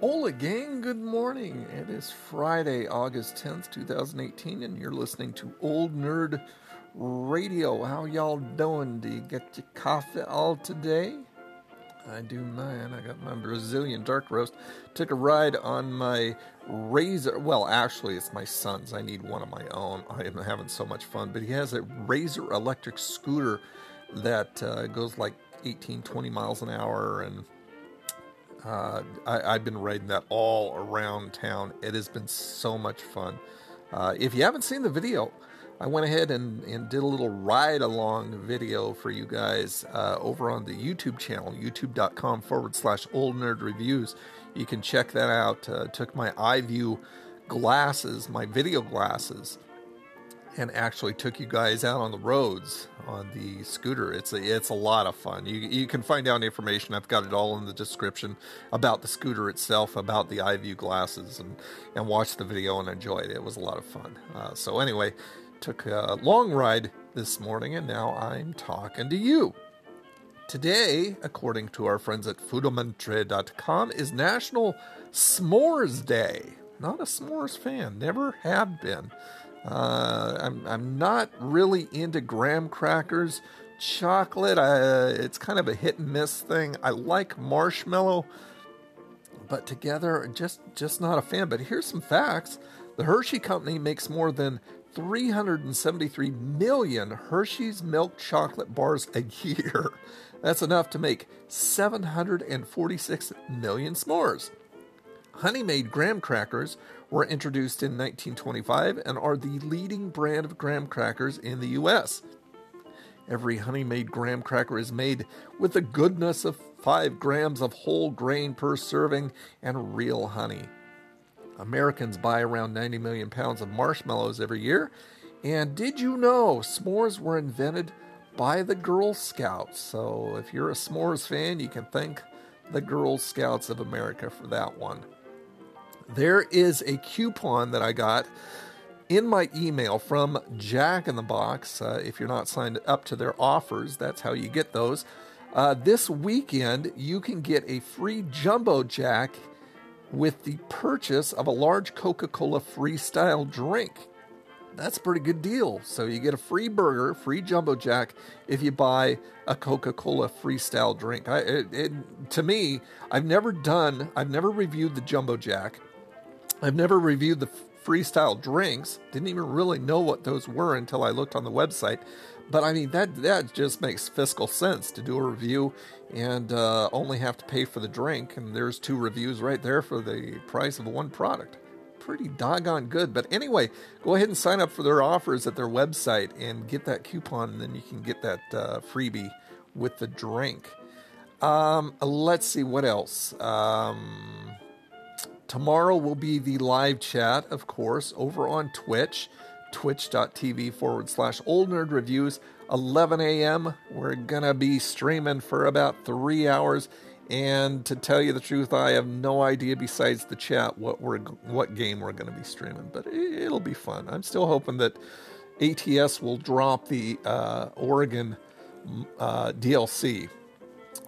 Hola, gang. Good morning. It is Friday, August 10th, 2018, and you're listening to Old Nerd Radio. How y'all doing? Do you get your coffee all today? I do mine. I got my Brazilian dark roast. Took a ride on my Razor. Well, actually, it's my son's. I need one of my own. I am having so much fun. But he has a Razor electric scooter that uh, goes like 18, 20 miles an hour and uh, I, have been riding that all around town. It has been so much fun. Uh, if you haven't seen the video, I went ahead and, and did a little ride along video for you guys uh, over on the YouTube channel, youtube.com forward slash old nerd reviews. You can check that out. Uh, took my iView glasses, my video glasses, and actually took you guys out on the roads on the scooter. It's a, it's a lot of fun. You, you can find out information. I've got it all in the description about the scooter itself, about the iView glasses, and, and watch the video and enjoy it. It was a lot of fun. Uh, so, anyway, took a long ride this morning, and now I'm talking to you. Today, according to our friends at Foodimentary.com, is National S'mores Day. Not a s'mores fan, never have been. Uh, I'm, I'm not really into graham crackers. Chocolate, uh, it's kind of a hit and miss thing. I like marshmallow, but together, just just not a fan. But here's some facts: the Hershey Company makes more than 373 million Hershey's milk chocolate bars a year. That's enough to make 746 million s'mores. Honey Maid graham crackers were introduced in 1925 and are the leading brand of graham crackers in the U.S. Every Honey Maid graham cracker is made with the goodness of 5 grams of whole grain per serving and real honey. Americans buy around 90 million pounds of marshmallows every year. And did you know s'mores were invented by the Girl Scouts? So if you're a s'mores fan, you can thank the Girl Scouts of America for that one. There is a coupon that I got in my email from Jack in the Box. Uh, if you're not signed up to their offers, that's how you get those. Uh, this weekend, you can get a free jumbo jack with the purchase of a large Coca Cola freestyle drink. That's a pretty good deal. So you get a free burger, free jumbo jack if you buy a Coca Cola freestyle drink. I, it, it, to me, I've never done, I've never reviewed the jumbo jack. I've never reviewed the freestyle drinks. Didn't even really know what those were until I looked on the website. But I mean that that just makes fiscal sense to do a review and uh, only have to pay for the drink. And there's two reviews right there for the price of one product. Pretty doggone good. But anyway, go ahead and sign up for their offers at their website and get that coupon, and then you can get that uh, freebie with the drink. Um, let's see what else. Um, Tomorrow will be the live chat, of course, over on Twitch, twitch.tv forward slash old nerd reviews, 11 a.m. We're going to be streaming for about three hours. And to tell you the truth, I have no idea besides the chat what we're what game we're going to be streaming, but it'll be fun. I'm still hoping that ATS will drop the uh, Oregon uh, DLC,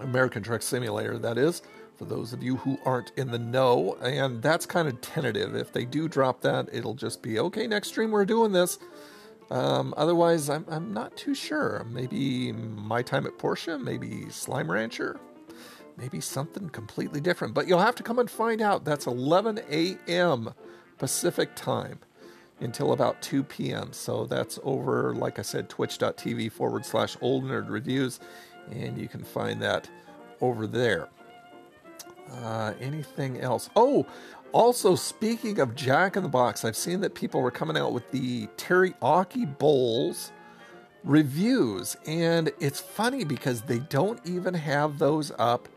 American Truck Simulator, that is for those of you who aren't in the know. And that's kind of tentative. If they do drop that, it'll just be okay, next stream we're doing this. Um, otherwise, I'm, I'm not too sure. Maybe my time at Portia, maybe Slime Rancher, maybe something completely different. But you'll have to come and find out. That's 11 a.m. Pacific time until about 2 p.m. So that's over, like I said, twitch.tv forward slash old nerd reviews. And you can find that over there. Uh, anything else? Oh, also speaking of Jack in the Box, I've seen that people were coming out with the teriyaki bowls reviews, and it's funny because they don't even have those up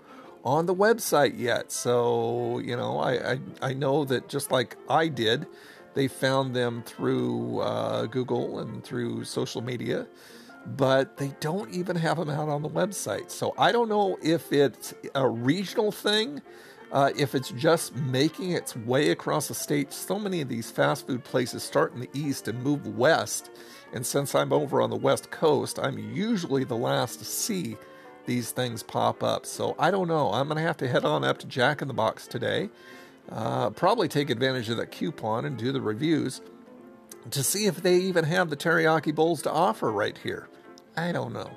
on the website yet. So you know, I I, I know that just like I did, they found them through uh, Google and through social media but they don't even have them out on the website. So I don't know if it's a regional thing, uh, if it's just making its way across the state. So many of these fast food places start in the east and move west. And since I'm over on the west coast, I'm usually the last to see these things pop up. So I don't know. I'm going to have to head on up to Jack in the Box today. Uh, probably take advantage of that coupon and do the reviews to see if they even have the teriyaki bowls to offer right here. I don't know.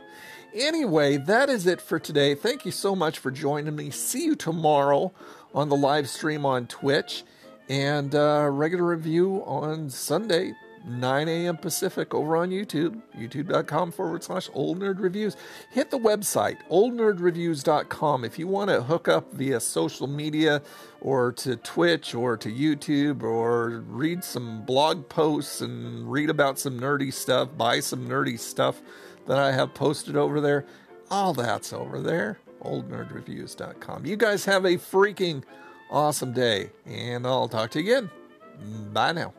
Anyway, that is it for today. Thank you so much for joining me. See you tomorrow on the live stream on Twitch and uh, regular review on Sunday, 9 a.m. Pacific over on YouTube, youtube.com forward slash old nerd reviews. Hit the website, oldnerdreviews.com, if you want to hook up via social media or to Twitch or to YouTube or read some blog posts and read about some nerdy stuff, buy some nerdy stuff that I have posted over there. All that's over there, oldnerdreviews.com. You guys have a freaking awesome day, and I'll talk to you again. Bye now.